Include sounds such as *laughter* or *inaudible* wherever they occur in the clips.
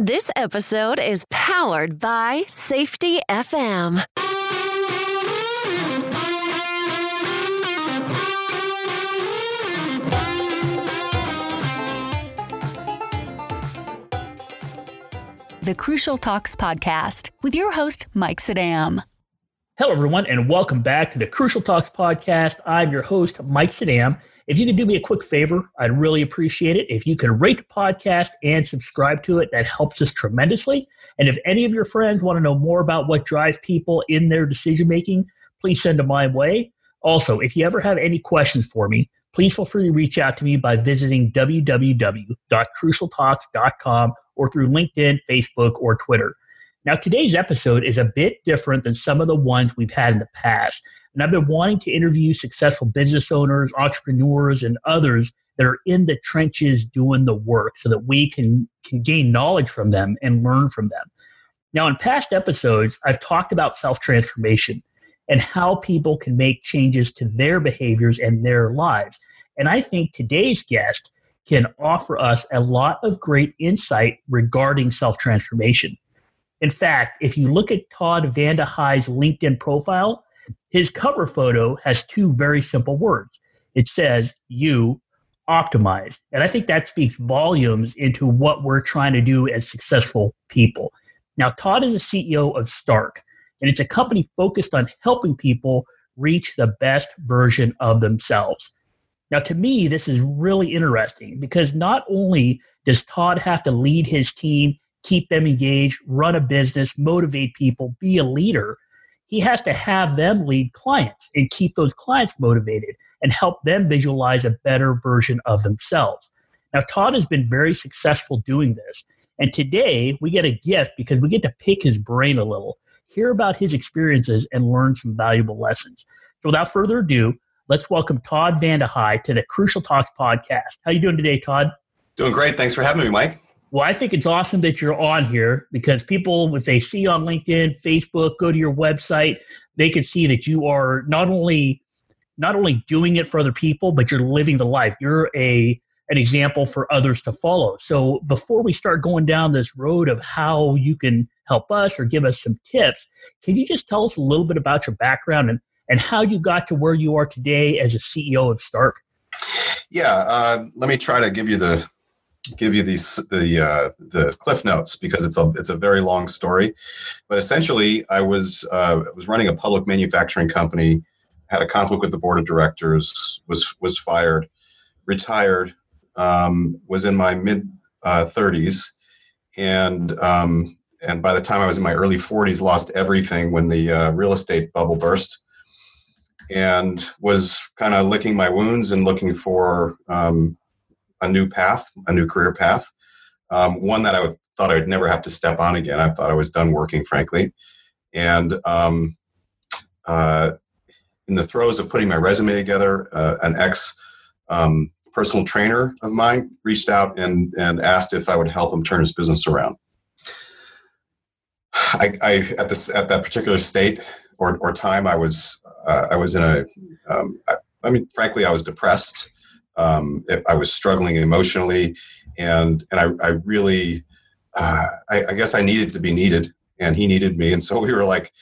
This episode is powered by Safety FM. The Crucial Talks podcast with your host, Mike Sadam. Hello, everyone, and welcome back to the Crucial Talks podcast. I'm your host, Mike Sadam. If you could do me a quick favor, I'd really appreciate it. If you could rate the podcast and subscribe to it, that helps us tremendously. And if any of your friends want to know more about what drives people in their decision making, please send them my way. Also, if you ever have any questions for me, please feel free to reach out to me by visiting www.crucialtalks.com or through LinkedIn, Facebook, or Twitter. Now, today's episode is a bit different than some of the ones we've had in the past. And I've been wanting to interview successful business owners, entrepreneurs, and others that are in the trenches doing the work so that we can, can gain knowledge from them and learn from them. Now, in past episodes, I've talked about self transformation and how people can make changes to their behaviors and their lives. And I think today's guest can offer us a lot of great insight regarding self transformation. In fact, if you look at Todd Vande Hei's LinkedIn profile, his cover photo has two very simple words. It says, You optimize. And I think that speaks volumes into what we're trying to do as successful people. Now, Todd is the CEO of Stark, and it's a company focused on helping people reach the best version of themselves. Now, to me, this is really interesting because not only does Todd have to lead his team, keep them engaged, run a business, motivate people, be a leader, he has to have them lead clients and keep those clients motivated and help them visualize a better version of themselves. Now, Todd has been very successful doing this. And today we get a gift because we get to pick his brain a little, hear about his experiences, and learn some valuable lessons. So without further ado, let's welcome Todd Vande Hei to the Crucial Talks podcast. How you doing today, Todd? Doing great. Thanks for having me, Mike. Well, I think it's awesome that you're on here because people, if they see on LinkedIn, Facebook, go to your website, they can see that you are not only not only doing it for other people, but you're living the life. You're a an example for others to follow. So before we start going down this road of how you can help us or give us some tips, can you just tell us a little bit about your background and, and how you got to where you are today as a CEO of Stark? Yeah, uh, let me try to give you the give you these the uh, the cliff notes because it's a it's a very long story, but essentially I was uh, was running a public manufacturing company, had a conflict with the board of directors, was was fired, retired, um, was in my mid uh, thirties, and um, and by the time I was in my early forties, lost everything when the uh, real estate bubble burst. And was kind of licking my wounds and looking for um, a new path, a new career path, um, one that I would, thought I'd never have to step on again. I thought I was done working, frankly. And um, uh, in the throes of putting my resume together, uh, an ex um, personal trainer of mine reached out and, and asked if I would help him turn his business around. I, I at this at that particular state or, or time, I was uh, I was in a um, I, I mean, frankly, I was depressed. Um, I was struggling emotionally, and and I, I really, uh, I, I, guess I needed to be needed, and he needed me, and so we were like,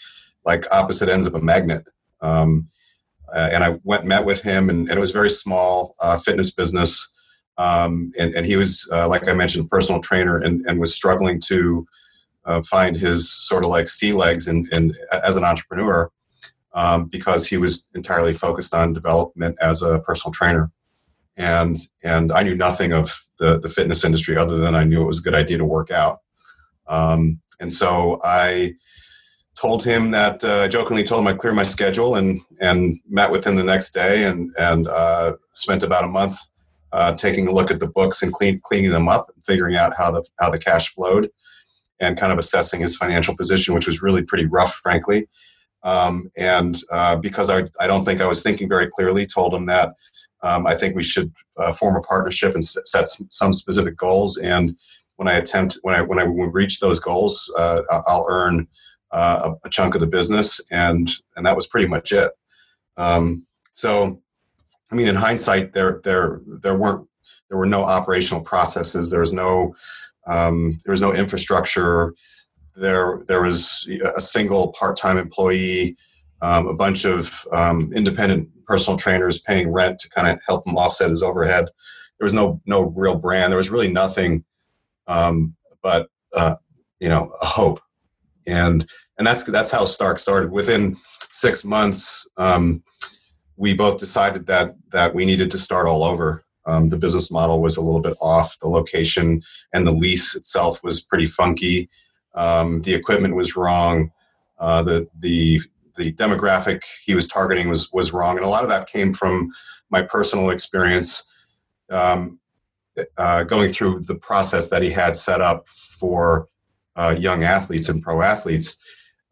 like opposite ends of a magnet. Um, uh, and I went met with him, and, and it was very small uh, fitness business, um, and and he was uh, like I mentioned, a personal trainer, and and was struggling to uh, find his sort of like sea legs and and as an entrepreneur. Um, because he was entirely focused on development as a personal trainer and and I knew nothing of the the fitness industry other than I knew it was a good idea to work out. Um, and so I told him that uh, jokingly told him I clear my schedule and and met with him the next day and and uh, spent about a month uh, taking a look at the books and clean, cleaning them up and figuring out how the how the cash flowed and kind of assessing his financial position, which was really pretty rough, frankly. Um, and uh, because I, I don't think I was thinking very clearly, told him that um, I think we should uh, form a partnership and set some specific goals. And when I attempt, when I when I reach those goals, uh, I'll earn uh, a, chunk of the business, and and that was pretty much it. Um, so, I mean, in hindsight, there there there weren't there were no operational processes. There was no Um, there was no infrastructure. There, there was a single part-time employee, um, a bunch of um, independent personal trainers paying rent to kind of help him offset his overhead. There was no no real brand. There was really nothing, um, but uh, you know, a hope, and and that's that's how Stark started. Within six months, um, we both decided that that we needed to start all over. Um, the business model was a little bit off. The location and the lease itself was pretty funky. Um, the equipment was wrong. Uh, the the the demographic he was targeting was was wrong, and a lot of that came from my personal experience um, uh, going through the process that he had set up for uh, young athletes and pro athletes.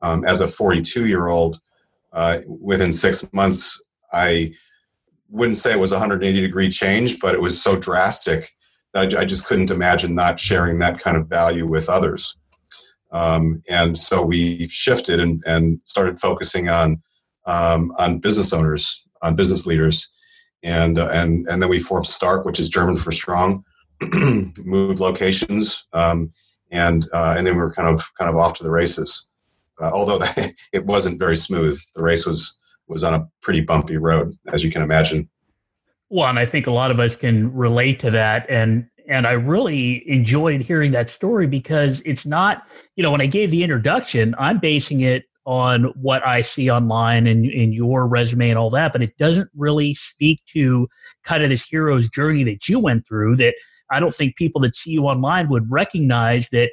Um, as a 42 year old, uh, within six months, I wouldn't say it was a 180 degree change, but it was so drastic that I just couldn't imagine not sharing that kind of value with others. Um, and so we shifted and, and started focusing on um, on business owners, on business leaders, and uh, and and then we formed Stark, which is German for strong. *clears throat* moved locations, um, and uh, and then we were kind of kind of off to the races. Uh, although *laughs* it wasn't very smooth, the race was was on a pretty bumpy road, as you can imagine. Well, and I think a lot of us can relate to that. And and I really enjoyed hearing that story because it's not, you know, when I gave the introduction, I'm basing it on what I see online and in your resume and all that, but it doesn't really speak to kind of this hero's journey that you went through that I don't think people that see you online would recognize that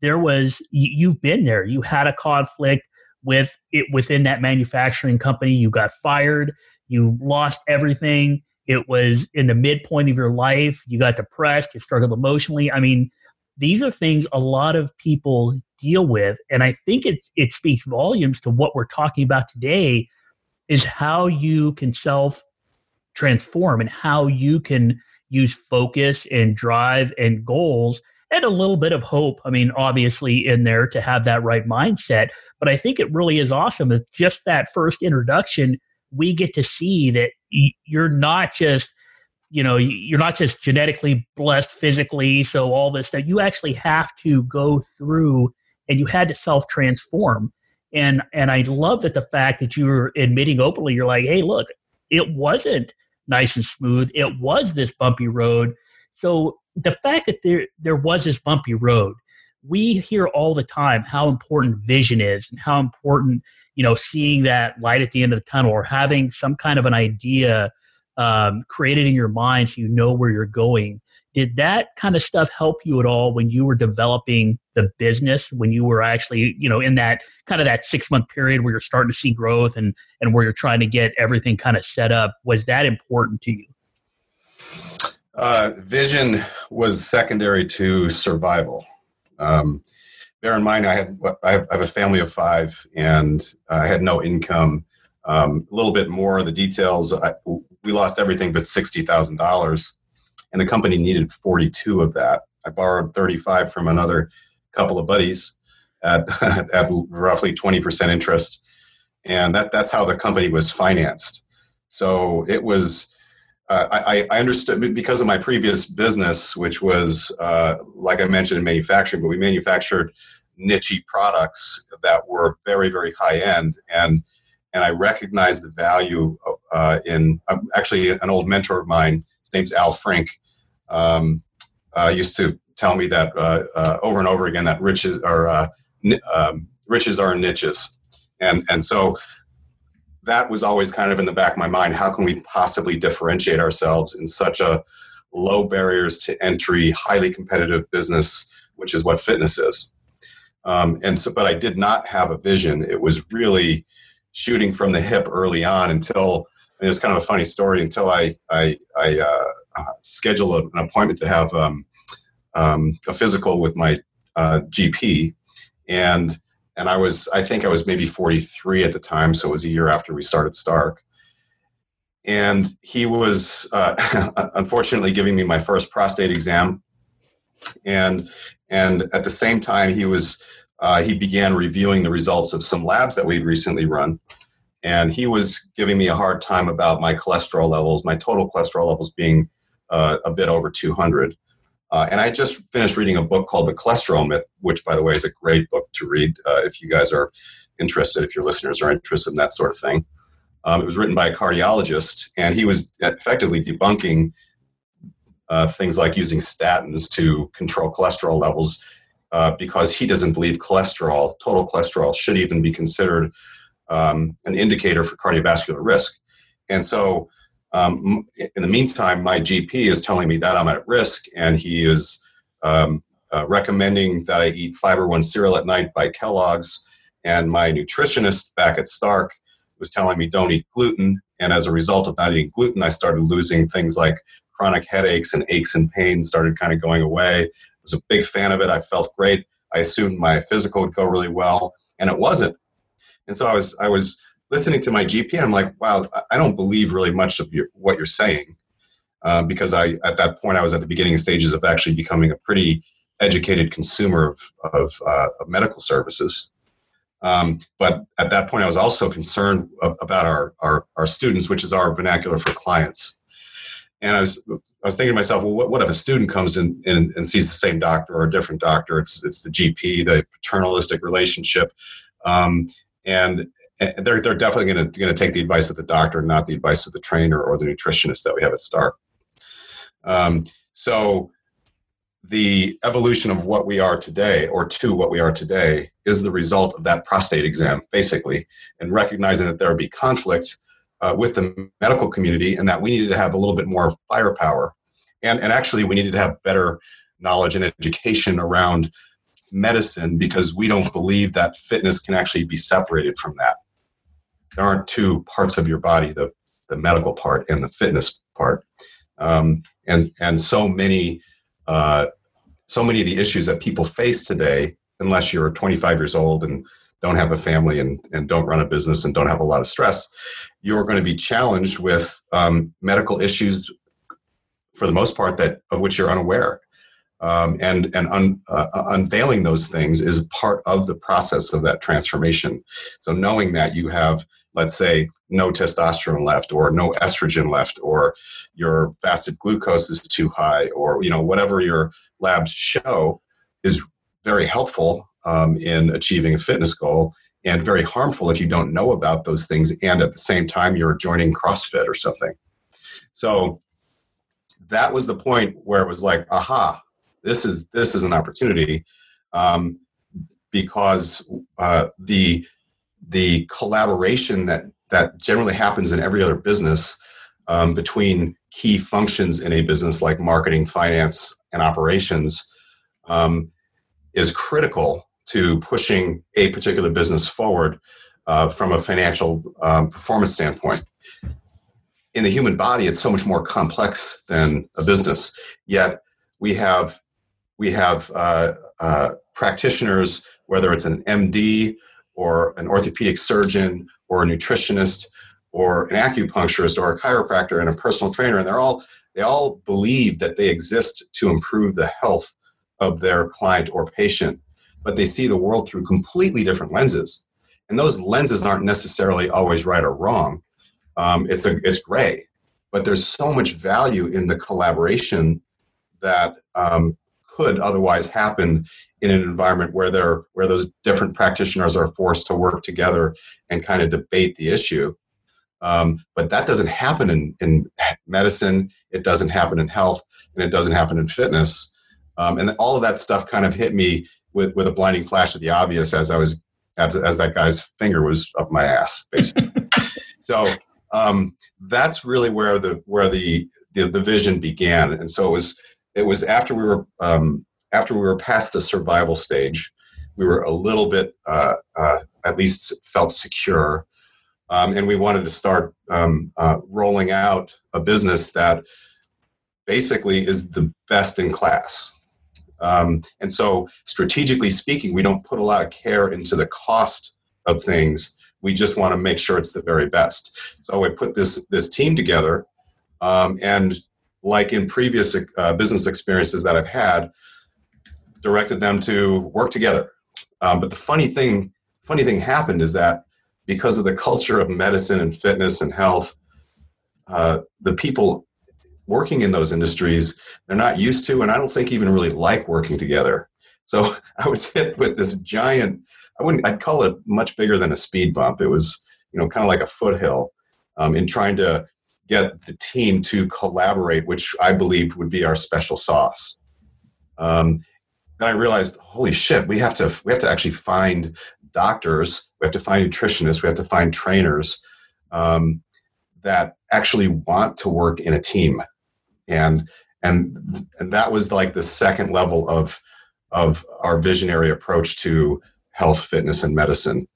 there was you've been there. You had a conflict with it within that manufacturing company. You got fired. You lost everything. It was in the midpoint of your life. You got depressed. You struggled emotionally. I mean, these are things a lot of people deal with, and I think it's it speaks volumes to what we're talking about today. Is how you can self transform and how you can use focus and drive and goals and a little bit of hope. I mean, obviously, in there to have that right mindset. But I think it really is awesome that just that first introduction, we get to see that you're not just you know you're not just genetically blessed physically so all this stuff. You actually have to go through and you had to self transform and and i love that the fact that you're admitting openly you're like hey look it wasn't nice and smooth. It was this bumpy road. So the fact that there there was this bumpy road we hear all the time how important vision is and how important you know seeing that light at the end of the tunnel or having some kind of an idea um, created in your mind so you know where you're going. Did that kind of stuff help you at all when you were developing the business when you were actually you know in that kind of that six month period where you're starting to see growth and and where you're trying to get everything kind of set up? Was that important to you? Uh, vision was secondary to survival. Um, bear in mind, I had I have a family of five, and I had no income. Um, a little bit more of the details. I, we lost everything but sixty thousand dollars, and the company needed forty-two of that. I borrowed thirty-five from another couple of buddies at *laughs* at roughly twenty percent interest, and that that's how the company was financed. So it was uh, I, I, understood because of my previous business, which was, uh, like I mentioned, in manufacturing, but we manufactured niche products that were very, very high end. And, and I recognized the value uh, in um, actually an old mentor of mine, his name's Al Frank, um, uh, used to tell me that uh, uh, over and over again that riches are, um, riches are niches. And, and so that was always kind of in the back of my mind. How can we possibly differentiate ourselves in such a low barriers to entry, highly competitive business, which is what fitness is? Um, and so, but I did not have a vision. It was really shooting from the hip early on until it was kind of a funny story until I I, I uh, uh, scheduled an appointment to have um, um, a physical with my uh, GP, and and I was I think I was maybe 43 at the time, so it was a year after we started Stark. And he was uh, *laughs* unfortunately giving me my first prostate exam, and and at the same time he was uh, he began reviewing the results of some labs that we'd recently run, and he was giving me a hard time about my cholesterol levels, my total cholesterol levels being uh, a bit over 200. Uh, and I just finished reading a book called The Cholesterol Myth, which, by the way, is a great book to read uh, if you guys are interested, if your listeners are interested in that sort of thing. Um, it was written by a cardiologist, and he was effectively debunking uh, things like using statins to control cholesterol levels uh, because he doesn't believe cholesterol, total cholesterol, should even be considered um, an indicator for cardiovascular risk. And so, um, in the meantime, my GP is telling me that I'm at risk, and he is um, uh, recommending that I eat Fiber One cereal at night by Kellogg's. And my nutritionist back at Stark was telling me don't eat gluten. And as a result of not eating gluten, I started losing things like chronic headaches and aches and pains started kind of going away. I was a big fan of it. I felt great. I assumed my physical would go really well, and it wasn't. And so I was I was listening to my GP, I'm like, wow, I don't believe really much of your, what you're saying, uh, because I at that point I was at the beginning stages of actually becoming a pretty educated consumer of of, uh, of medical services. Um, but at that point, I was also concerned about our, our, our students, which is our vernacular for clients. And I was, I was thinking to myself, well, what, what if a student comes in, in, and sees the same doctor or a different doctor? It's, it's the GP, the paternalistic relationship. Um, and, and they're, they're definitely going to take the advice of the doctor, not the advice of the trainer or the nutritionist that we have at Stark. Um, so the evolution of what we are today or to what we are today is the result of that prostate exam basically and recognizing that there would be conflict uh, with the medical community and that we needed to have a little bit more firepower and, and actually we needed to have better knowledge and education around medicine because we don't believe that fitness can actually be separated from that there aren't two parts of your body the, the medical part and the fitness part um, and and so many uh, so many of the issues that people face today, unless you're 25 years old and don't have a family and, and don't run a business and don't have a lot of stress, you're going to be challenged with um, medical issues for the most part that of which you're unaware. Um, and and un, uh, unveiling those things is part of the process of that transformation. So knowing that you have let's say no testosterone left or no estrogen left or your fasted glucose is too high or you know whatever your labs show is very helpful um, in achieving a fitness goal and very harmful if you don't know about those things and at the same time you're joining crossfit or something. So that was the point where it was like aha this is this is an opportunity um, because uh, the the collaboration that that generally happens in every other business um, between key functions in a business like marketing, finance, and operations um, is critical to pushing a particular business forward uh, from a financial um, performance standpoint. In the human body, it's so much more complex than a business. Yet we have we have uh, uh, practitioners, whether it's an MD or an orthopedic surgeon or a nutritionist or an acupuncturist or a chiropractor and a personal trainer and they're all they all believe that they exist to improve the health of their client or patient but they see the world through completely different lenses. And those lenses aren't necessarily always right or wrong. Um, it's a, it's gray but there's so much value in the collaboration that um, could otherwise happen in an environment where they're where those different practitioners are forced to work together and kind of debate the issue. Um, but that doesn't happen in, in medicine. It doesn't happen in health, and it doesn't happen in fitness. Um, and all of that stuff kind of hit me with, with a blinding flash of the obvious as I was as, as that guy's finger was up my ass, basically. *laughs* so um, that's really where the where the, the, the vision began. And so it was it was after we were um, after we were past the survival stage, we were a little bit uh, uh, at least felt secure, um, and we wanted to start um, uh, rolling out a business that basically is the best in class. Um, and so, strategically speaking, we don't put a lot of care into the cost of things. We just want to make sure it's the very best. So we put this this team together, um, and like in previous uh, business experiences that I've had, directed them to work together. Um, but the funny thing, funny thing happened is that because of the culture of medicine and fitness and health, uh, the people working in those industries, they're not used to, and I don't think even really like working together. So *laughs* I was hit with this giant. I wouldn't. I'd call it much bigger than a speed bump. It was, you know, kind of like a foothill um, in trying to get the team to collaborate, which I believed would be our special sauce. Um, then I realized, holy shit, we have to we have to actually find doctors, we have to find nutritionists, we have to find trainers um, that actually want to work in a team, and and and that was like the second level of of our visionary approach to health, fitness, and medicine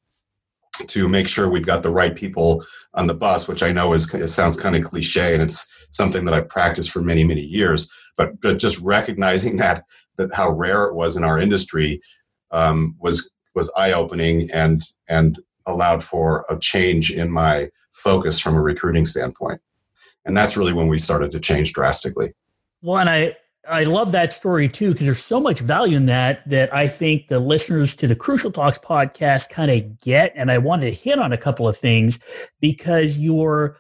to make sure we've got the right people on the bus, which I know is it sounds kind of cliche, and it's something that I've practiced for many many years. But but just recognizing *laughs* that that how rare it was in our industry um, was was eye opening and and allowed for a change in my focus from a recruiting standpoint, and that's really when we started to change drastically. Well, and I I love that story too because there's so much value in that that I think the listeners to the Crucial Talks podcast kind of get. And I wanted to hit on a couple of things because your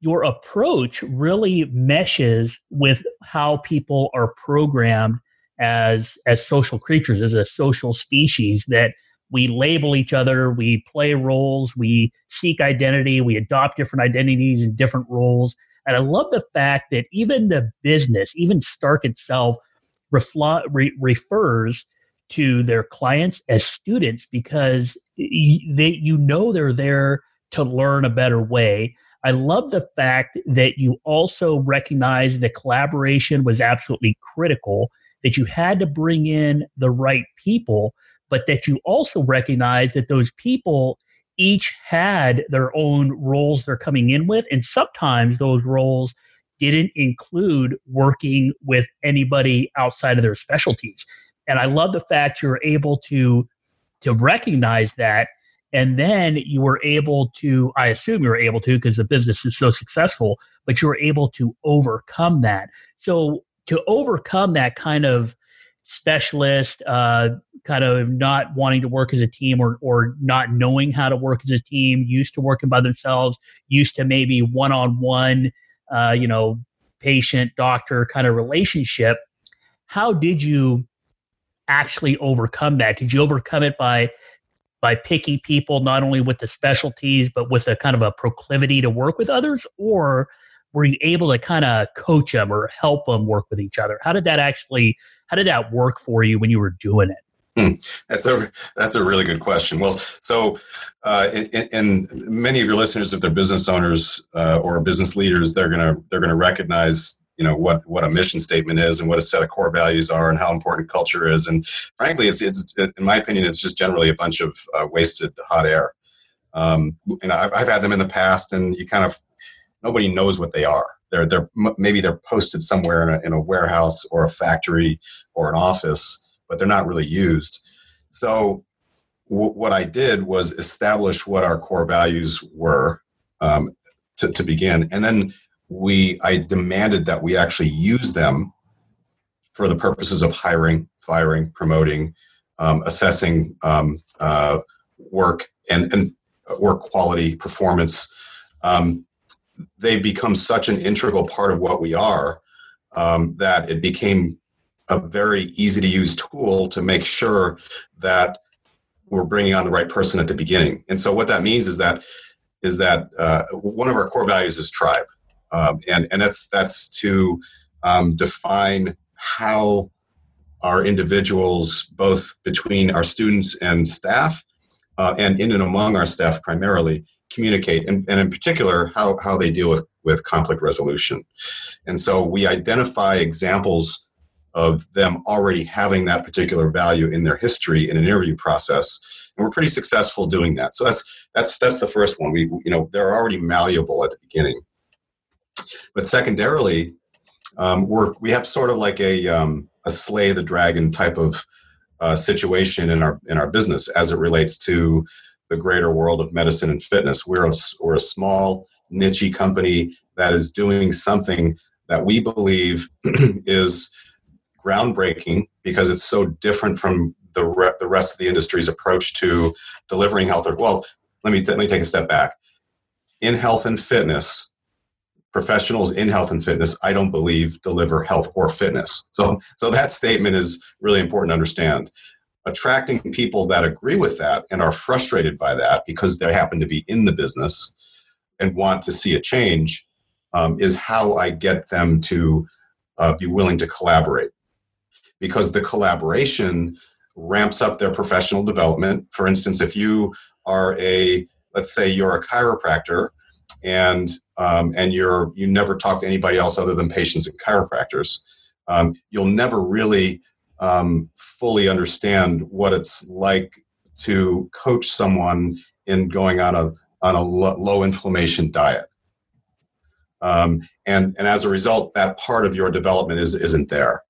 your approach really meshes with how people are programmed as as social creatures, as a social species that we label each other, we play roles, we seek identity, we adopt different identities and different roles. And I love the fact that even the business, even Stark itself, refl- re- refers to their clients as students because they you know they're there to learn a better way. I love the fact that you also recognize that collaboration was absolutely critical, that you had to bring in the right people, but that you also recognize that those people each had their own roles they're coming in with. And sometimes those roles didn't include working with anybody outside of their specialties. And I love the fact you're able to to recognize that and then you were able to i assume you were able to because the business is so successful but you were able to overcome that so to overcome that kind of specialist, uh, kind of not wanting to work as a team or, or not knowing how to work as a team, used to working by themselves, used to maybe one on one, you know, patient doctor kind of relationship. How did you actually overcome that? Did you overcome it by by picking people not only with the specialties but with a kind of a proclivity to work with others, or were you able to kind of coach them or help them work with each other? How did that actually how did that work for you when you were doing it? Hmm. That's a that's a really good question. Well, so uh, and many of your listeners, if they're business owners uh, or business leaders, they're gonna they're gonna recognize you know what what a mission statement is and what a set of core values are and how important culture is. And frankly, it's it's in my opinion, it's just generally a bunch of uh, wasted hot air. Um, and I've, I've had them in the past, and you kind of nobody knows what they are. They're they're maybe they're posted somewhere in a, in a warehouse or a factory or an office, but they're not really used. So w- what I did was establish what our core values were um, to, to begin, and then we I demanded that we actually use them for the purposes of hiring, firing, promoting, um, assessing um, uh, work and, and work quality, performance. Um, they become such an integral part of what we are um, that it became a very easy to use tool to make sure that we're bringing on the right person at the beginning. And so what that means is that is that uh, one of our core values is tribe, um, and and that's that's to um, define how our individuals, both between our students and staff, uh, and in and among our staff primarily, communicate, and, and in particular, how, how they deal with, with conflict resolution. And so we identify examples of them already having that particular value in their history in an interview process and we're pretty successful doing that. So that's that's that's the first one. We you know they're already malleable at the beginning. But secondarily um, we're we have sort of like a um, a slay the dragon type of uh, situation in our in our business as it relates to the greater world of medicine and fitness. We're a, we're a small, niche company that is doing something that we believe *clears throat* is groundbreaking because it's so different from the, re- the rest of the industry's approach to delivering health. Or, well, let me, t- let me take a step back. In health and fitness, professionals in health and fitness, I don't believe deliver health or fitness. So, so that statement is really important to understand. Attracting people that agree with that and are frustrated by that because they happen to be in the business and want to see a change um, is how I get them to uh, be willing to collaborate. Because the collaboration ramps up their professional development. For instance, if you are a, let's say you're a chiropractor and um, and you're you never talk to anybody else other than patients and chiropractors, um, you'll never really um, fully understand what it's like to coach someone in going on a on a low inflammation diet. Um, and and as a result, that part of your development is isn't there.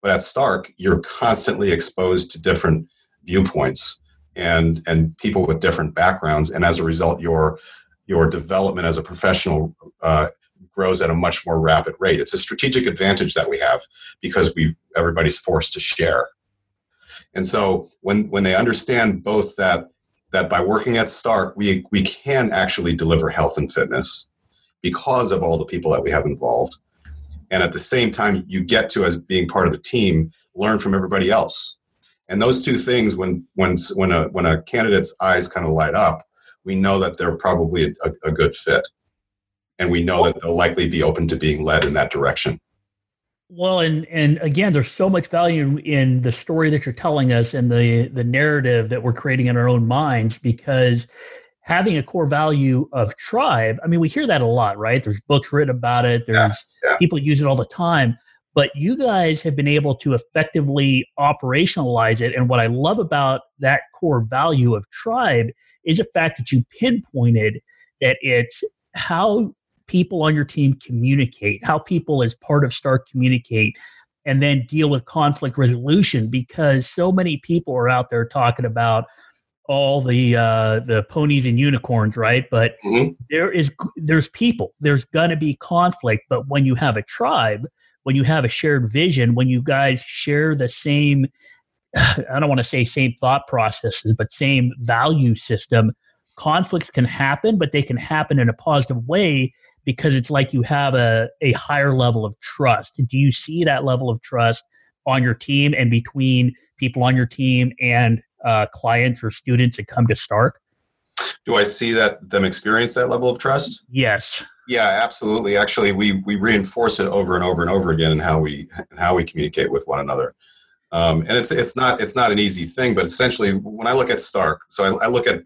But at Stark, you're constantly exposed to different viewpoints and and people with different backgrounds, and as a result, your your development as a professional uh, grows at a much more rapid rate. It's a strategic advantage that we have because we everybody's forced to share. And so when when they understand both that that by working at Stark, we we can actually deliver health and fitness because of all the people that we have involved. And at the same time, you get to as being part of the team, learn from everybody else. And those two things, when when when a when a candidate's eyes kind of light up, we know that they're probably a, a good fit. And we know that they'll likely be open to being led in that direction. Well, and and again, there's so much value in the story that you're telling us and the the narrative that we're creating in our own minds because having a core value of tribe. I mean, we hear that a lot, right? There's books written about it. There's yeah, yeah. people use it all the time. But you guys have been able to effectively operationalize it. And what I love about that core value of tribe is the fact that you pinpointed that it's how people on your team communicate, how people as part of Stark communicate, and then deal with conflict resolution because so many people are out there talking about all the uh, the ponies and unicorns, right? But mm-hmm. there is there's people. There's gonna be conflict, but when you have a tribe, when you have a shared vision, when you guys share the same *sighs* I don't want to say same thought processes, but same value system. Conflicts can happen, but they can happen in a positive way because it's like you have a, a higher level of trust. Do you see that level of trust on your team and between people on your team and uh, clients or students that come to Stark? Do I see that them experience that level of trust? Yes. Yeah, absolutely. Actually, we we reinforce it over and over and over again in how we how we communicate with one another. Um, and it's it's not it's not an easy thing, but essentially, when I look at Stark, so I, I look at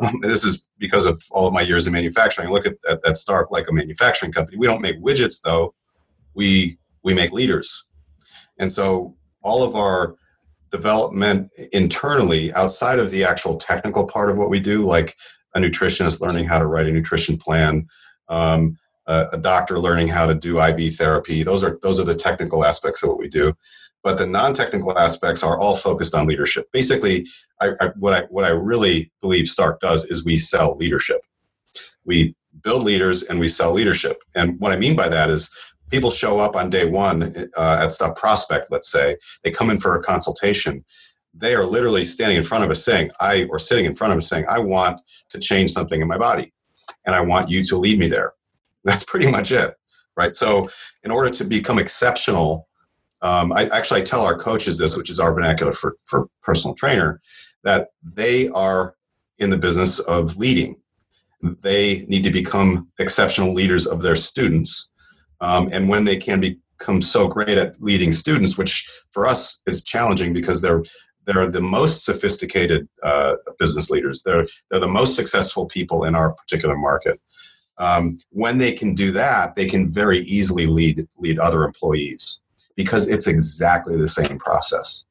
um, this is because of all of my years in manufacturing. I look at, at, at Stark like a manufacturing company. We don't make widgets though; we we make leaders, and so all of our development internally, outside of the actual technical part of what we do, like a nutritionist learning how to write a nutrition plan, um, a, doctor learning how to do IV therapy. Those are those are the technical aspects of what we do but the non-technical aspects are all focused on leadership. Basically, I, I, what I what I really believe Stark does is we sell leadership. We build leaders and we sell leadership. And what I mean by that is people show up on day one uh, at Stop Prospect. Let's say they come in for a consultation. They are literally standing in front of us saying, "I," or sitting in front of us saying, "I want to change something in my body, and I want you to lead me there." That's pretty much it, right? So, in order to become exceptional um, I actually I tell our coaches this, which is our vernacular for, for personal trainer, that they are in the business of leading. They need to become exceptional leaders of their students. Um, and when they can become so great at leading students, which for us is challenging because they're they're the most sophisticated uh, business leaders. They're they're the most successful people in our particular market. Um, when they can do that, they can very easily lead lead other employees because it's exactly the same process.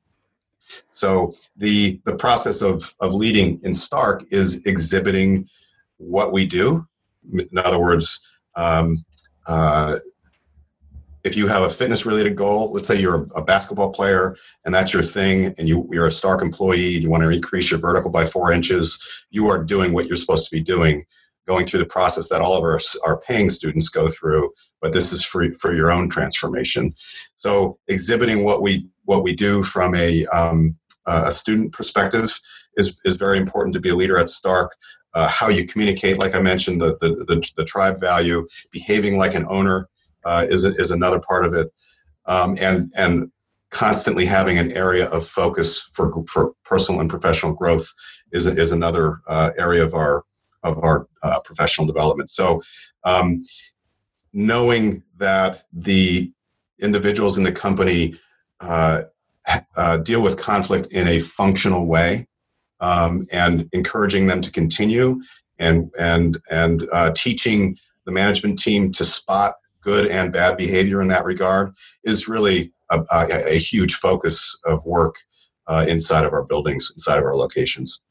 So the the process of of leading in Stark is exhibiting what we do. In other words, um, uh, if you have a fitness related goal, let's say you're a, basketball player and that's your thing, and you, you're a Stark employee, and you want to increase your vertical by four inches, you are doing what you're supposed to be doing going through the process that all of our, our paying students go through, but this is for, for your own transformation. So exhibiting what we what we do from a um, a student perspective is, is very important to be a leader at Stark. uh, how you communicate, like I mentioned, the, the, the, the tribe value, behaving like an owner uh, is, is another part of it. Um, and, and constantly having an area of focus for, for personal and professional growth is, is another uh, area of our, of our uh, professional development. So, um, knowing that the individuals in the company uh, uh, deal with conflict in a functional way um, and encouraging them to continue and and and uh, teaching the management team to spot good and bad behavior in that regard is really a, a, a huge focus of work uh, inside of our buildings, inside of our locations.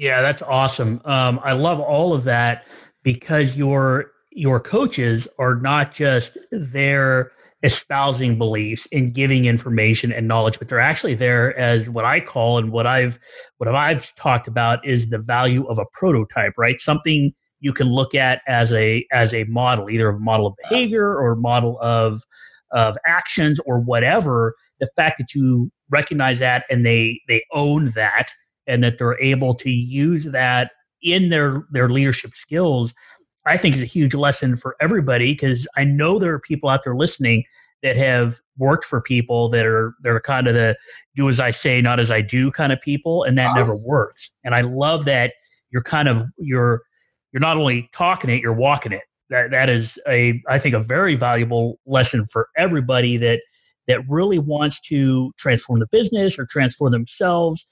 Yeah, that's awesome. Um, I love all of that because your your coaches are not just there espousing beliefs and giving information and knowledge, but they're actually there as what I call and what I've what I've talked about is the value of a prototype, right? Something you can look at as a as a model, either a model of behavior or model of of actions or whatever. The fact that you recognize that and they they own that and that they're able to use that in their their leadership skills I think is a huge lesson for everybody because I know there are people out there listening that have worked for people that are they're kind of the do as I say, not as I do kind of people, and that never works. And I love that you're kind of you're you're not only talking it, you're walking it. That that is a I think a very valuable lesson for everybody that that really wants to transform the business or transform themselves.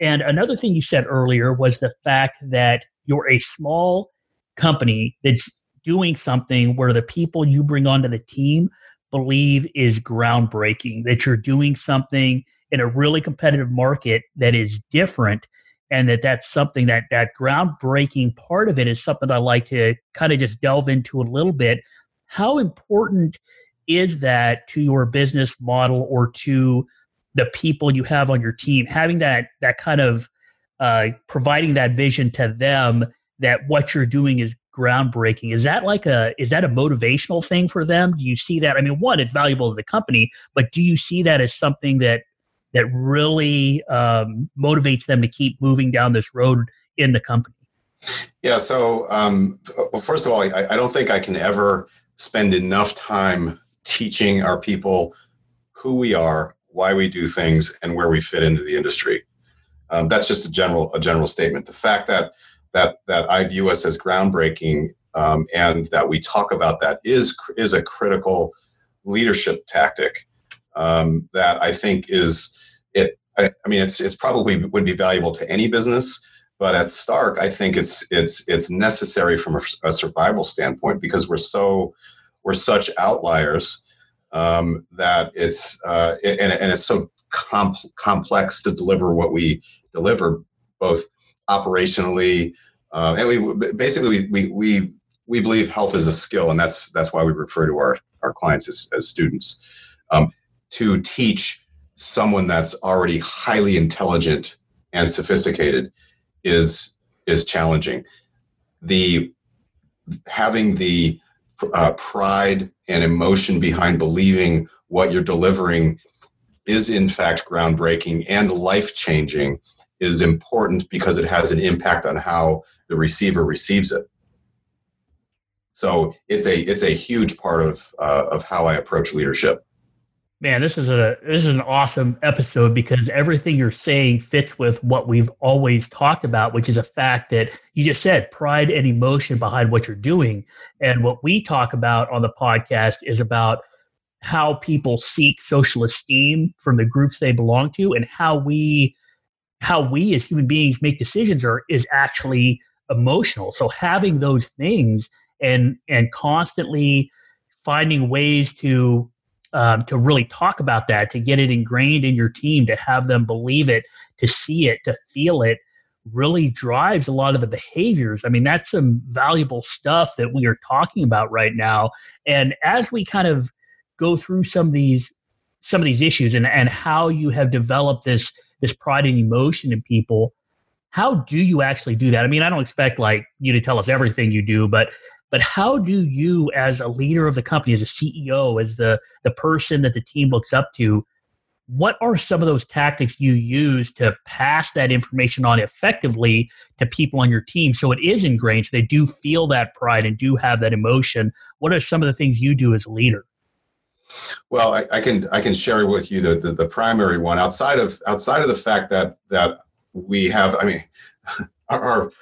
And another thing you said earlier was the fact that you're a small company that's doing something where the people you bring onto the team believe is groundbreaking, that you're doing something in a really competitive market that is different and that that's something that that groundbreaking part of it is something I like to kind of just delve into a little bit. How important is that to your business model or to the people you have on your team? Having that that kind of uh, providing that vision to them that what you're doing is groundbreaking. Is that like a is that a motivational thing for them? Do you see that? I mean one it's valuable to the company but do you see that as something that that really um, motivates them to keep moving down this road in the company? Yeah so um, well first of all I, I don't think i can ever spend enough time teaching our people who we are why we do things and where we fit into the industry um, that's just a general a general statement the fact that that that I view us as groundbreaking um, and that we talk about that is is a critical leadership tactic um, that I think is it. I, I, mean, it's it's probably would be valuable to any business, but at Stark, I think it's it's it's necessary from a, a survival standpoint because we're so we're such outliers um, that it's uh, and, and it's so comp- complex to deliver what we deliver both operationally. Uh, and we basically we, we, we we believe health is a skill, and that's that's why we refer to our our clients as, as students um, to teach someone that's already highly intelligent and sophisticated is is challenging. The having the uh, pride and emotion behind believing what you're delivering is in fact groundbreaking and life changing is important because it has an impact on how the receiver receives it. So it's a it's a huge part of uh, of how I approach leadership. Man, this is a this is an awesome episode because everything you're saying fits with what we've always talked about, which is a fact that you just said pride and emotion behind what you're doing. And what we talk about on the podcast is about how people seek social esteem from the groups they belong to and how we how we as human beings make decisions are is actually emotional. So having those things and and constantly finding ways to um, to really talk about that, to get it ingrained in your team, to have them believe it, to see it, to feel it, really drives a lot of the behaviors. I mean, that's some valuable stuff that we are talking about right now. And as we kind of go through some of these some of these issues and, and how you have developed this this pride and emotion in people how do you actually do that i mean i don't expect like you to tell us everything you do but but how do you as a leader of the company as a ceo as the the person that the team looks up to what are some of those tactics you use to pass that information on effectively to people on your team so it is ingrained so they do feel that pride and do have that emotion? What are some of the things you do as a leader? Well i, I can i can share with you the, the, the primary one. Outside of outside of the fact that that we have i mean *laughs* our, our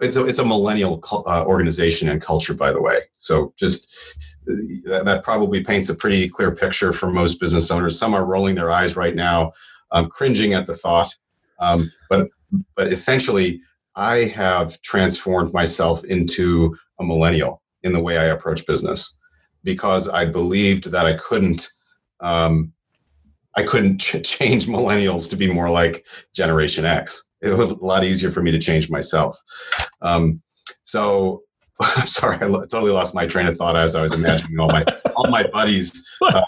it's a it's a millennial uh, organization and culture by the way so just that, that, probably paints a pretty clear picture for most business owners. Some are rolling their eyes right now, um, cringing at the thought. Um, but but essentially, I have transformed myself into a millennial in the way I approach business because I believed that I couldn't. Um, I couldn't ch- change millennials to be more like Generation X. It was a lot easier for me to change myself. Um, so *laughs* I'm sorry, I totally lost my train of thought as I was imagining all my all my buddies *laughs* uh,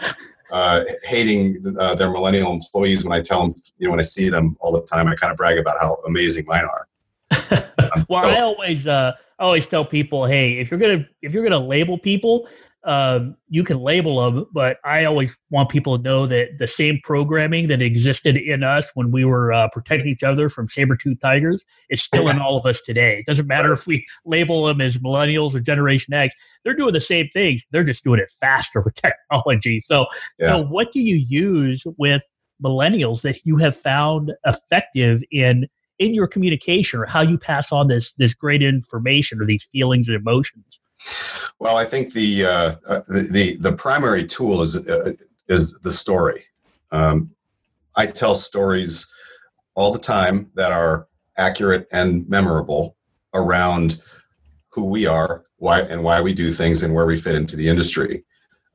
uh, hating uh, their millennial employees when I tell them, you know, when I see them all the time, I kind of brag about how amazing mine are. *laughs* well, I always, uh, I always tell people, hey, if you're gonna if you're gonna label people, um, you can label them, but I always want people to know that the same programming that existed in us when we were uh, protecting each other from saber-tooth tigers is still in all of us today. It doesn't matter if we label them as millennials or Generation X; they're doing the same things. They're just doing it faster with *laughs* technology. So, yeah. so what do you use with millennials that you have found effective in in your communication or how you pass on this this great information or these feelings and emotions? Well, I think the uh, uh, the, the, the primary tool is uh, is the story. Um, I tell stories all the time that are accurate and memorable around who we are, why and why we do things, and where we fit into the industry,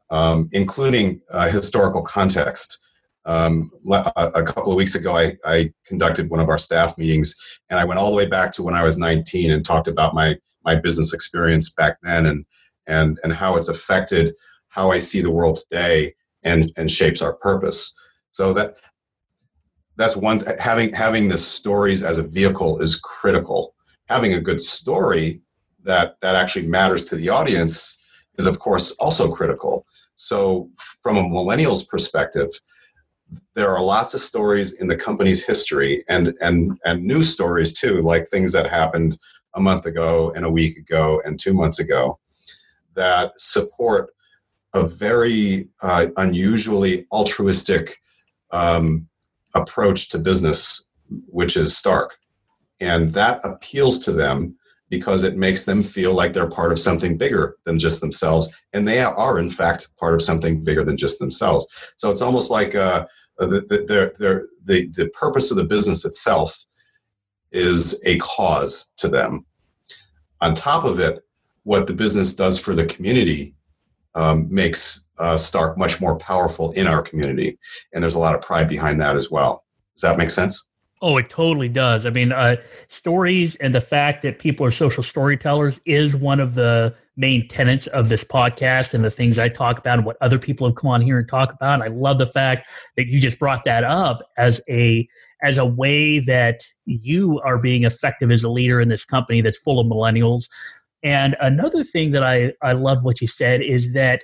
um, including uh, historical context. Um, a couple of weeks ago, I, I, conducted one of our staff meetings, and I went all the way back to when I was 19 and talked about my my business experience back then and and and how it's affected how I see the world today and and shapes our purpose. So that that's one th- having having the stories as a vehicle is critical. Having a good story that that actually matters to the audience is of course also critical. So from a millennials perspective, there are lots of stories in the company's history and and and new stories too, like things that happened a month ago and a week ago and two months ago that support a very uh, unusually altruistic um, approach to business, which is Stark. And that appeals to them because it makes them feel like they're part of something bigger than just themselves. And they are, in fact, part of something bigger than just themselves. So it's almost like uh, the, the, the, the purpose of the business itself is a cause to them. On top of it, what the business does for the community um, makes uh, Stark much more powerful in our community. And there's a lot of pride behind that as well. Does that make sense? Oh, it totally does. I mean, uh, stories and the fact that people are social storytellers is one of the main tenets of this podcast and the things I talk about and what other people have come on here and talk about. And I love the fact that you just brought that up as a as a way that you are being effective as a leader in this company that's full of millennials and another thing that I, I love what you said is that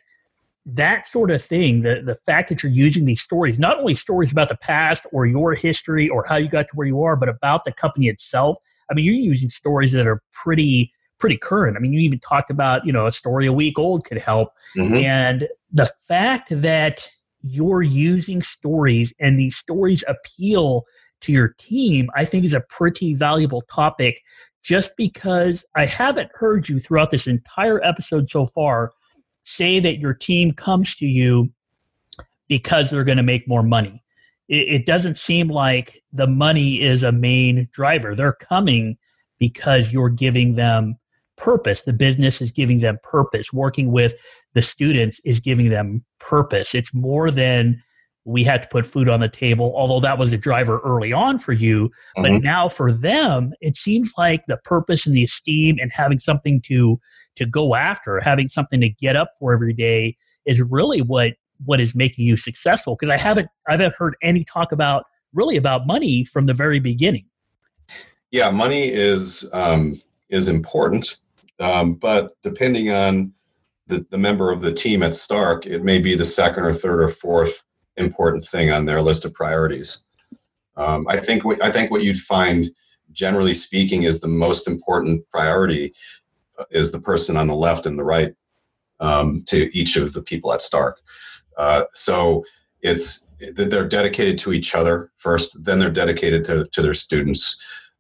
that sort of thing, the, the fact that you're using these stories, not only stories about the past or your history or how you got to where you are, but about the company itself. I mean, you're using stories that are pretty pretty current. I mean, you even talked about, you know, a story a week old could help. Mm-hmm. And the fact that you're using stories and these stories appeal to your team, I think is a pretty valuable topic just because I haven't heard you throughout this entire episode so far say that your team comes to you because they're going to make more money. It, it, doesn't seem like the money is a main driver. They're coming because you're giving them purpose. The business is giving them purpose. Working with the students is giving them purpose. It's more than we had to put food on the table, although that was a driver early on for you. Mm-hmm. But now for them, it seems like the purpose and the esteem and having something to to go after, having something to get up for every day is really what what is making you successful. Because I haven't I haven't heard any talk about really about money from the very beginning. Yeah, money is um, is important, um, but depending on the, the member of the team at Stark, it may be the second or third or fourth important thing on their list of priorities. Um, I think what, I think what you'd find, generally speaking, is the most important priority uh, is the person on the left and the right um, to each of the people at Stark. Uh, so it's that they're dedicated to each other first, then they're dedicated to, to their students.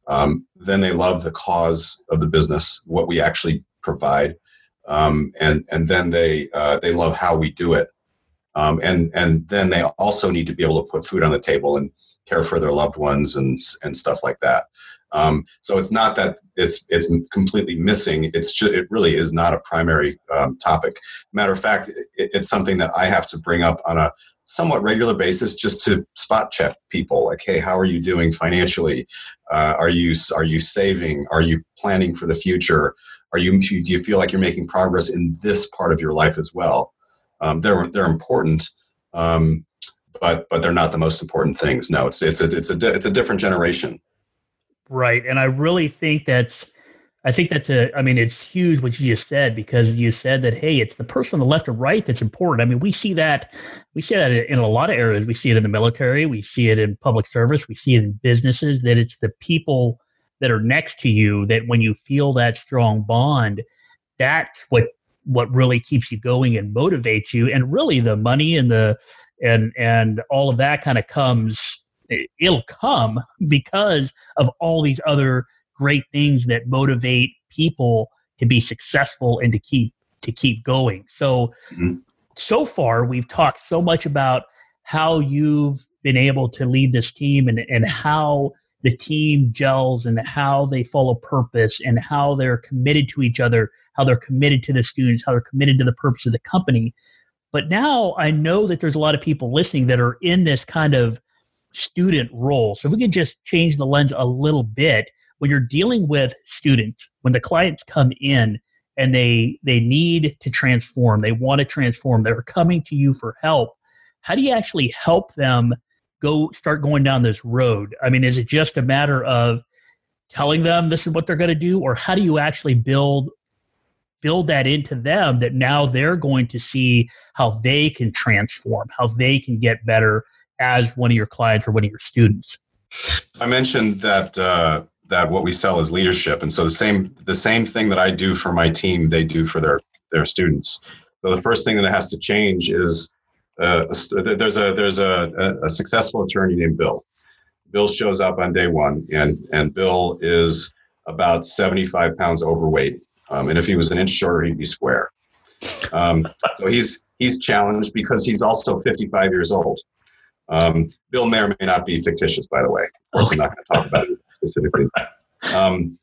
Um, then they love the cause of the business, what we actually provide, um, and and then they uh, they love how we do it, um, and and then they also need to be able to put food on the table and care for their loved ones and and stuff like that. Um, so it's not that it's it's completely missing. It's just it really is not a primary um, topic. Matter of fact, it, it's something that I have to bring up on a somewhat regular basis just to spot check people like hey how are you doing financially uh, are you are you saving are you planning for the future are you do you feel like you're making progress in this part of your life as well um, they're they're important um, but but they're not the most important things no it's it's a it's a it's a different generation right and i really think that's I think that's a, I mean, it's huge what you just said because you said that, hey, it's the person on the left or right that's important. I mean, we see that, we see that in a lot of areas. We see it in the military, we see it in public service, we see it in businesses, that it's the people that are next to you that when you feel that strong bond, that's what what really keeps you going and motivates you and really the money and the and and all of that kind of comes it'll come because of all these other great things that motivate people to be successful and to keep to keep going. So mm-hmm. so far we've talked so much about how you've been able to lead this team and, and how the team gels and how they follow purpose and how they're committed to each other, how they're committed to the students, how they're committed to the purpose of the company. But now I know that there's a lot of people listening that are in this kind of student role. So if we could just change the lens a little bit when you're dealing with students, when the clients come in and they they need to transform, they want to transform, they're coming to you for help. How do you actually help them go start going down this road? I mean, is it just a matter of telling them this is what they're going to do or how do you actually build build that into them that now they're going to see how they can transform, how they can get better as one of your clients or one of your students? I mentioned that uh, that what we sell is leadership, and so the same the same thing that I do for my team, they do for their their students. So the first thing that has to change is uh, there's a there's a, a successful attorney named Bill. Bill shows up on day one, and and Bill is about 75 pounds overweight, um, and if he was an inch shorter, he'd be square. Um, so he's he's challenged because he's also 55 years old. Um, Bill may or may not be fictitious, by the way. Of course. I'm not going to talk about it specifically. Um,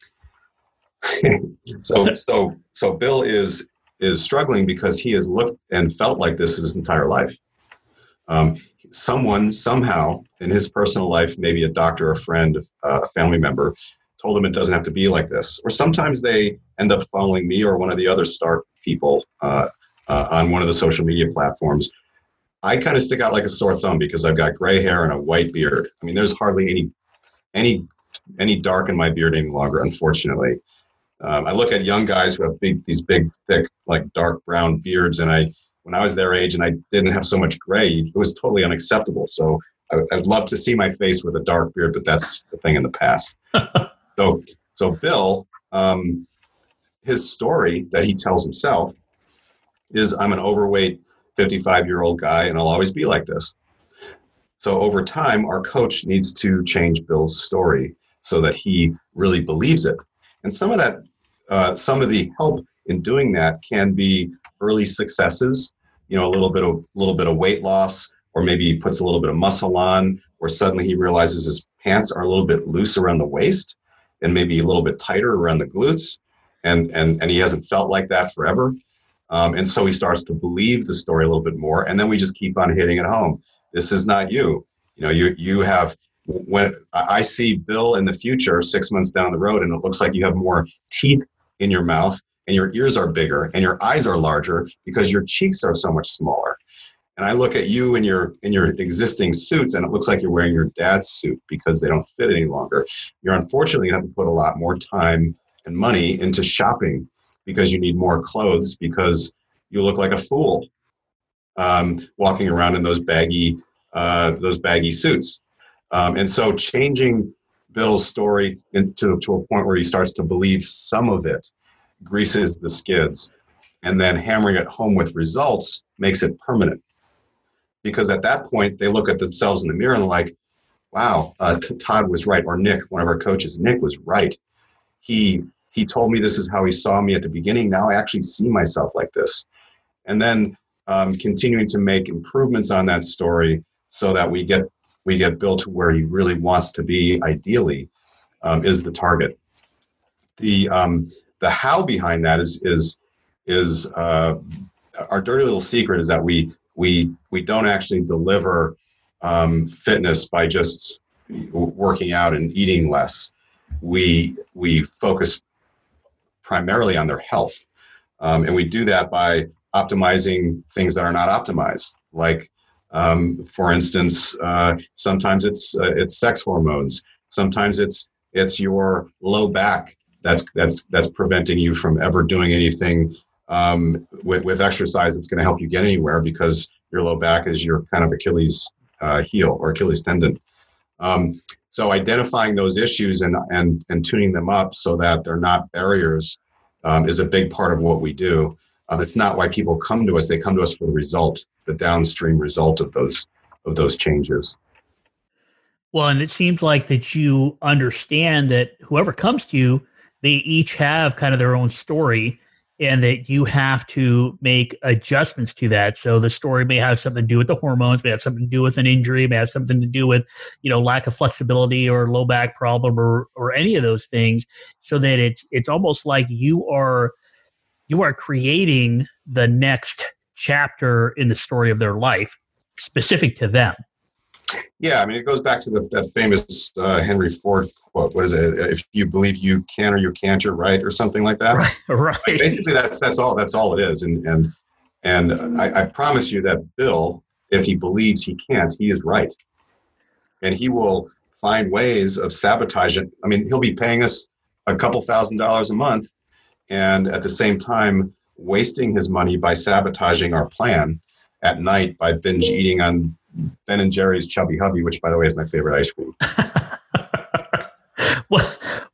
*laughs* so, so, so Bill is is struggling because he has looked and felt like this his entire life. Um, someone somehow in his personal life, maybe a doctor, a friend, uh, a family member, told him it doesn't have to be like this. Or sometimes they end up following me or one of the other Stark people uh, uh, on one of the social media platforms I kind of stick out like a sore thumb because I've got gray hair and a white beard. I mean, there's hardly any any any dark in my beard any longer, unfortunately. Um, I look at young guys who have big, these big, thick, like dark brown beards, and I, when I was their age and I didn't have so much gray, it was totally unacceptable. So I, would love to see my face with a dark beard, but that's the thing in the past. *laughs* so, so Bill, um, his story that he tells himself is, "I'm an overweight 55 year old guy and I'll always be like this. So over time, our coach needs to change Bill's story so that he really believes it. And some of that, uh, some of the help in doing that can be early successes. You know, a little bit of a little bit of weight loss, or maybe he puts a little bit of muscle on, or suddenly he realizes his pants are a little bit loose around the waist, and maybe a little bit tighter around the glutes, and and and he hasn't felt like that forever. Um, and so he starts to believe the story a little bit more. And then we just keep on hitting it home. This is not you. You know, you, you have, when I see Bill in the future, six months down the road, and it looks like you have more teeth in your mouth and your ears are bigger and your eyes are larger because your cheeks are so much smaller. And I look at you in your in your existing suits, and it looks like you're wearing your dad's suit because they don't fit any longer. You're unfortunately going to have to put a lot more time and money into shopping because you need more clothes because you look like a fool um, walking around in those baggy uh, those baggy suits. Um, and so changing Bill's story into to a point where he starts to believe some of it greases the skids, and then hammering it home with results makes it permanent. Because at that point, they look at themselves in the mirror and they're like, "Wow, uh, Todd was right," or Nick, one of our coaches, Nick was right. He he told me this is how he saw me at the beginning. Now I actually see myself like this, and then um, continuing to make improvements on that story so that we get we get Bill to where he really wants to be ideally um, is the target the um, the how behind that is is is uh, our dirty little secret is that we we we don't actually deliver um, fitness by just working out and eating less. We we focus primarily on their health. Um, and we do that by optimizing things that are not optimized. Like um, for instance, uh, sometimes it's uh, it's sex hormones. Sometimes it's it's your low back that's that's that's preventing you from ever doing anything um, with, with exercise that's going to help you get anywhere because your low back is your kind of Achilles uh, heel or Achilles tendon. Um, so identifying those issues and, and and tuning them up so that they're not barriers um, is a big part of what we do. Um, it's not why people come to us; they come to us for the result, the downstream result of those of those changes. Well, and it seems like that you understand that whoever comes to you, they each have kind of their own story, and that you have to make adjustments to that. So the story may have something to do with the hormones, may have something to do with an injury, may have something to do with, you know, lack of flexibility or low back problem or or any of those things. So that it's it's almost like you are you are creating the next chapter in the story of their life specific to them. Yeah, I mean, it goes back to the, that famous uh, Henry Ford quote. What is it? If you believe you can or you can't, you're right, or something like that. Right. *laughs* right. Basically, that's that's all. That's all it is. And and and I, I promise you that Bill, if he believes he can't, he is right, and he will find ways of sabotaging. I mean, he'll be paying us a couple thousand dollars a month and at the same time wasting his money by sabotaging our plan at night by binge eating on Ben and Jerry's Chubby Hubby, which by the way is my favorite ice cream. *laughs*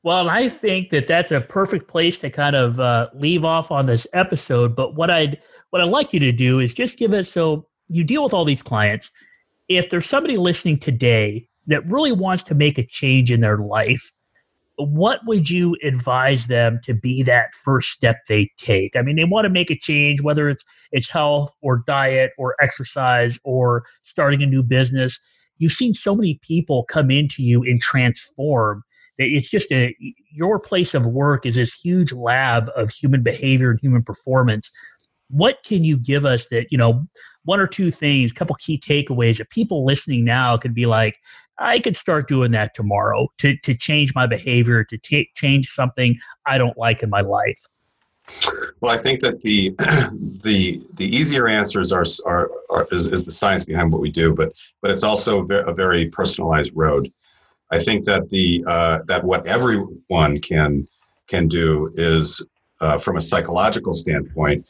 well, I think that that's a perfect place to kind of uh, leave off on this episode. But what I'd what I'd like you to do is just give us so you deal with all these clients. If there's somebody listening today that really wants to make a change in their life, what would you advise them to be that first step they take? I mean, they want to make a change, whether it's it's health or diet or exercise or starting a new business. You've seen so many people come into you and transform. It's just a your place of work is this huge lab of human behavior and human performance. What can you give us that you know? One or two things, a couple key takeaways that people listening now could be like, I could start doing that tomorrow to, to change my behavior, to t- change something I don't like in my life? Well, I think that the *clears throat* the the easier answers are, are, are is, is, the science behind what we do, but but it's also a very personalized road. I think that the uh, that what everyone can can do is uh, from a psychological standpoint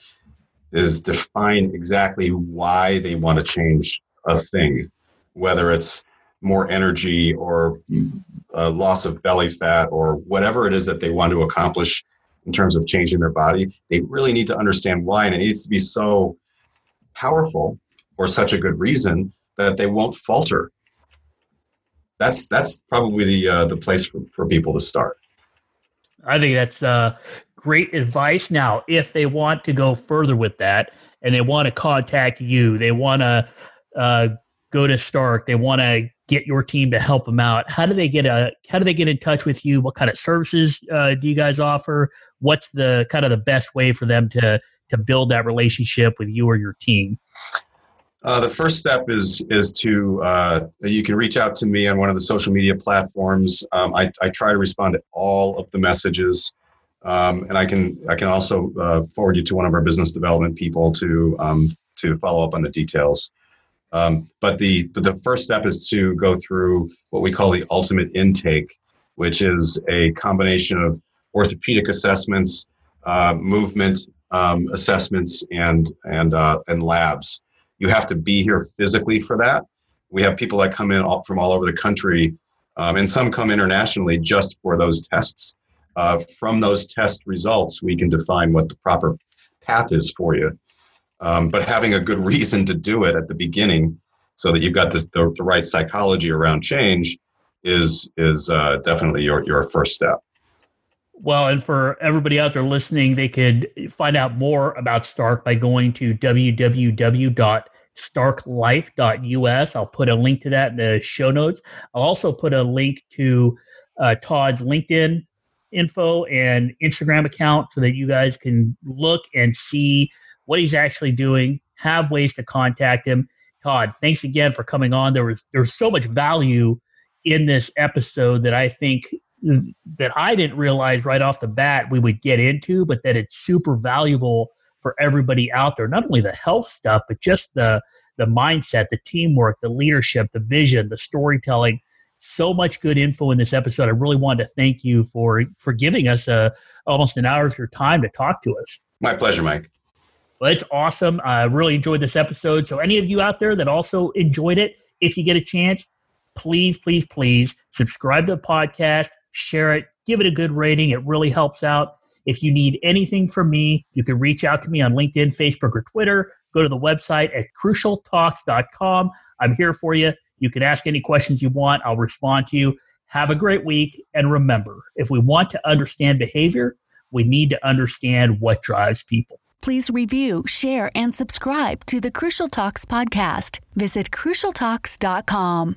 is define exactly why they want to change a thing, whether it's more energy or a loss of belly fat or whatever it is that they want to accomplish in terms of changing their body, they really need to understand why. And it needs to be so powerful or such a good reason that they won't falter. That's that's probably the uh, the place for, for people to start. I think that's uh, great advice. Now, if they want to go further with that and they want to contact you, they want to uh, go to Stark, they want to get your team to help them out how do they get a how do they get in touch with you what kind of services uh, do you guys offer what's the kind of the best way for them to to build that relationship with you or your team uh, the first step is is to uh, you can reach out to me on one of the social media platforms. Um, I, I try to respond to all of the messages, um, and I can I can also uh, forward you to one of our business development people to um, to follow up on the details. Um, but the but the first step is to go through what we call the ultimate intake, which is a combination of orthopedic assessments, uh, movement um, assessments, and and uh, and labs. You have to be here physically for that, We have people that come in all, from all over the country, um, and some come internationally just for those tests. Uh, from those test results, we can define what the proper path is for you. Um, but having a good *laughs* reason to do it at the beginning, so that you've got the, the right psychology around change, is is uh, definitely your your first step. Well, and for everybody out there listening, they could find out more about Stark by going to www.starklife.us. I'll put a link to that in the show notes. I'll also put a link to uh, Todd's LinkedIn info and Instagram account so that you guys can look and see what he's actually doing, have ways to contact him. Todd, thanks again for coming on. There was there's so much value in this episode that I think that I didn't realize right off the bat we would get into, but that it's super valuable for everybody out there. Not only the health stuff, but just the the mindset, the teamwork, the leadership, the vision, the storytelling. So much good info in this episode. I really wanted to thank you for for giving us a, uh, almost an hour of your time to talk to us. My pleasure, Mike. Well, it's awesome. I really enjoyed this episode. So, any of you out there that also enjoyed it, if you get a chance, please, please, please subscribe to the podcast, share it, give it a good rating. It really helps out. If you need anything from me, you can reach out to me on LinkedIn, Facebook, or Twitter. Go to the website at crucialtalks.com. I'm here for you. You can ask any questions you want. I'll respond to you. Have a great week. And remember, if we want to understand behavior, we need to understand what drives people. Please review, share, and subscribe to the Crucial Talks podcast. Visit crucialtalks.com.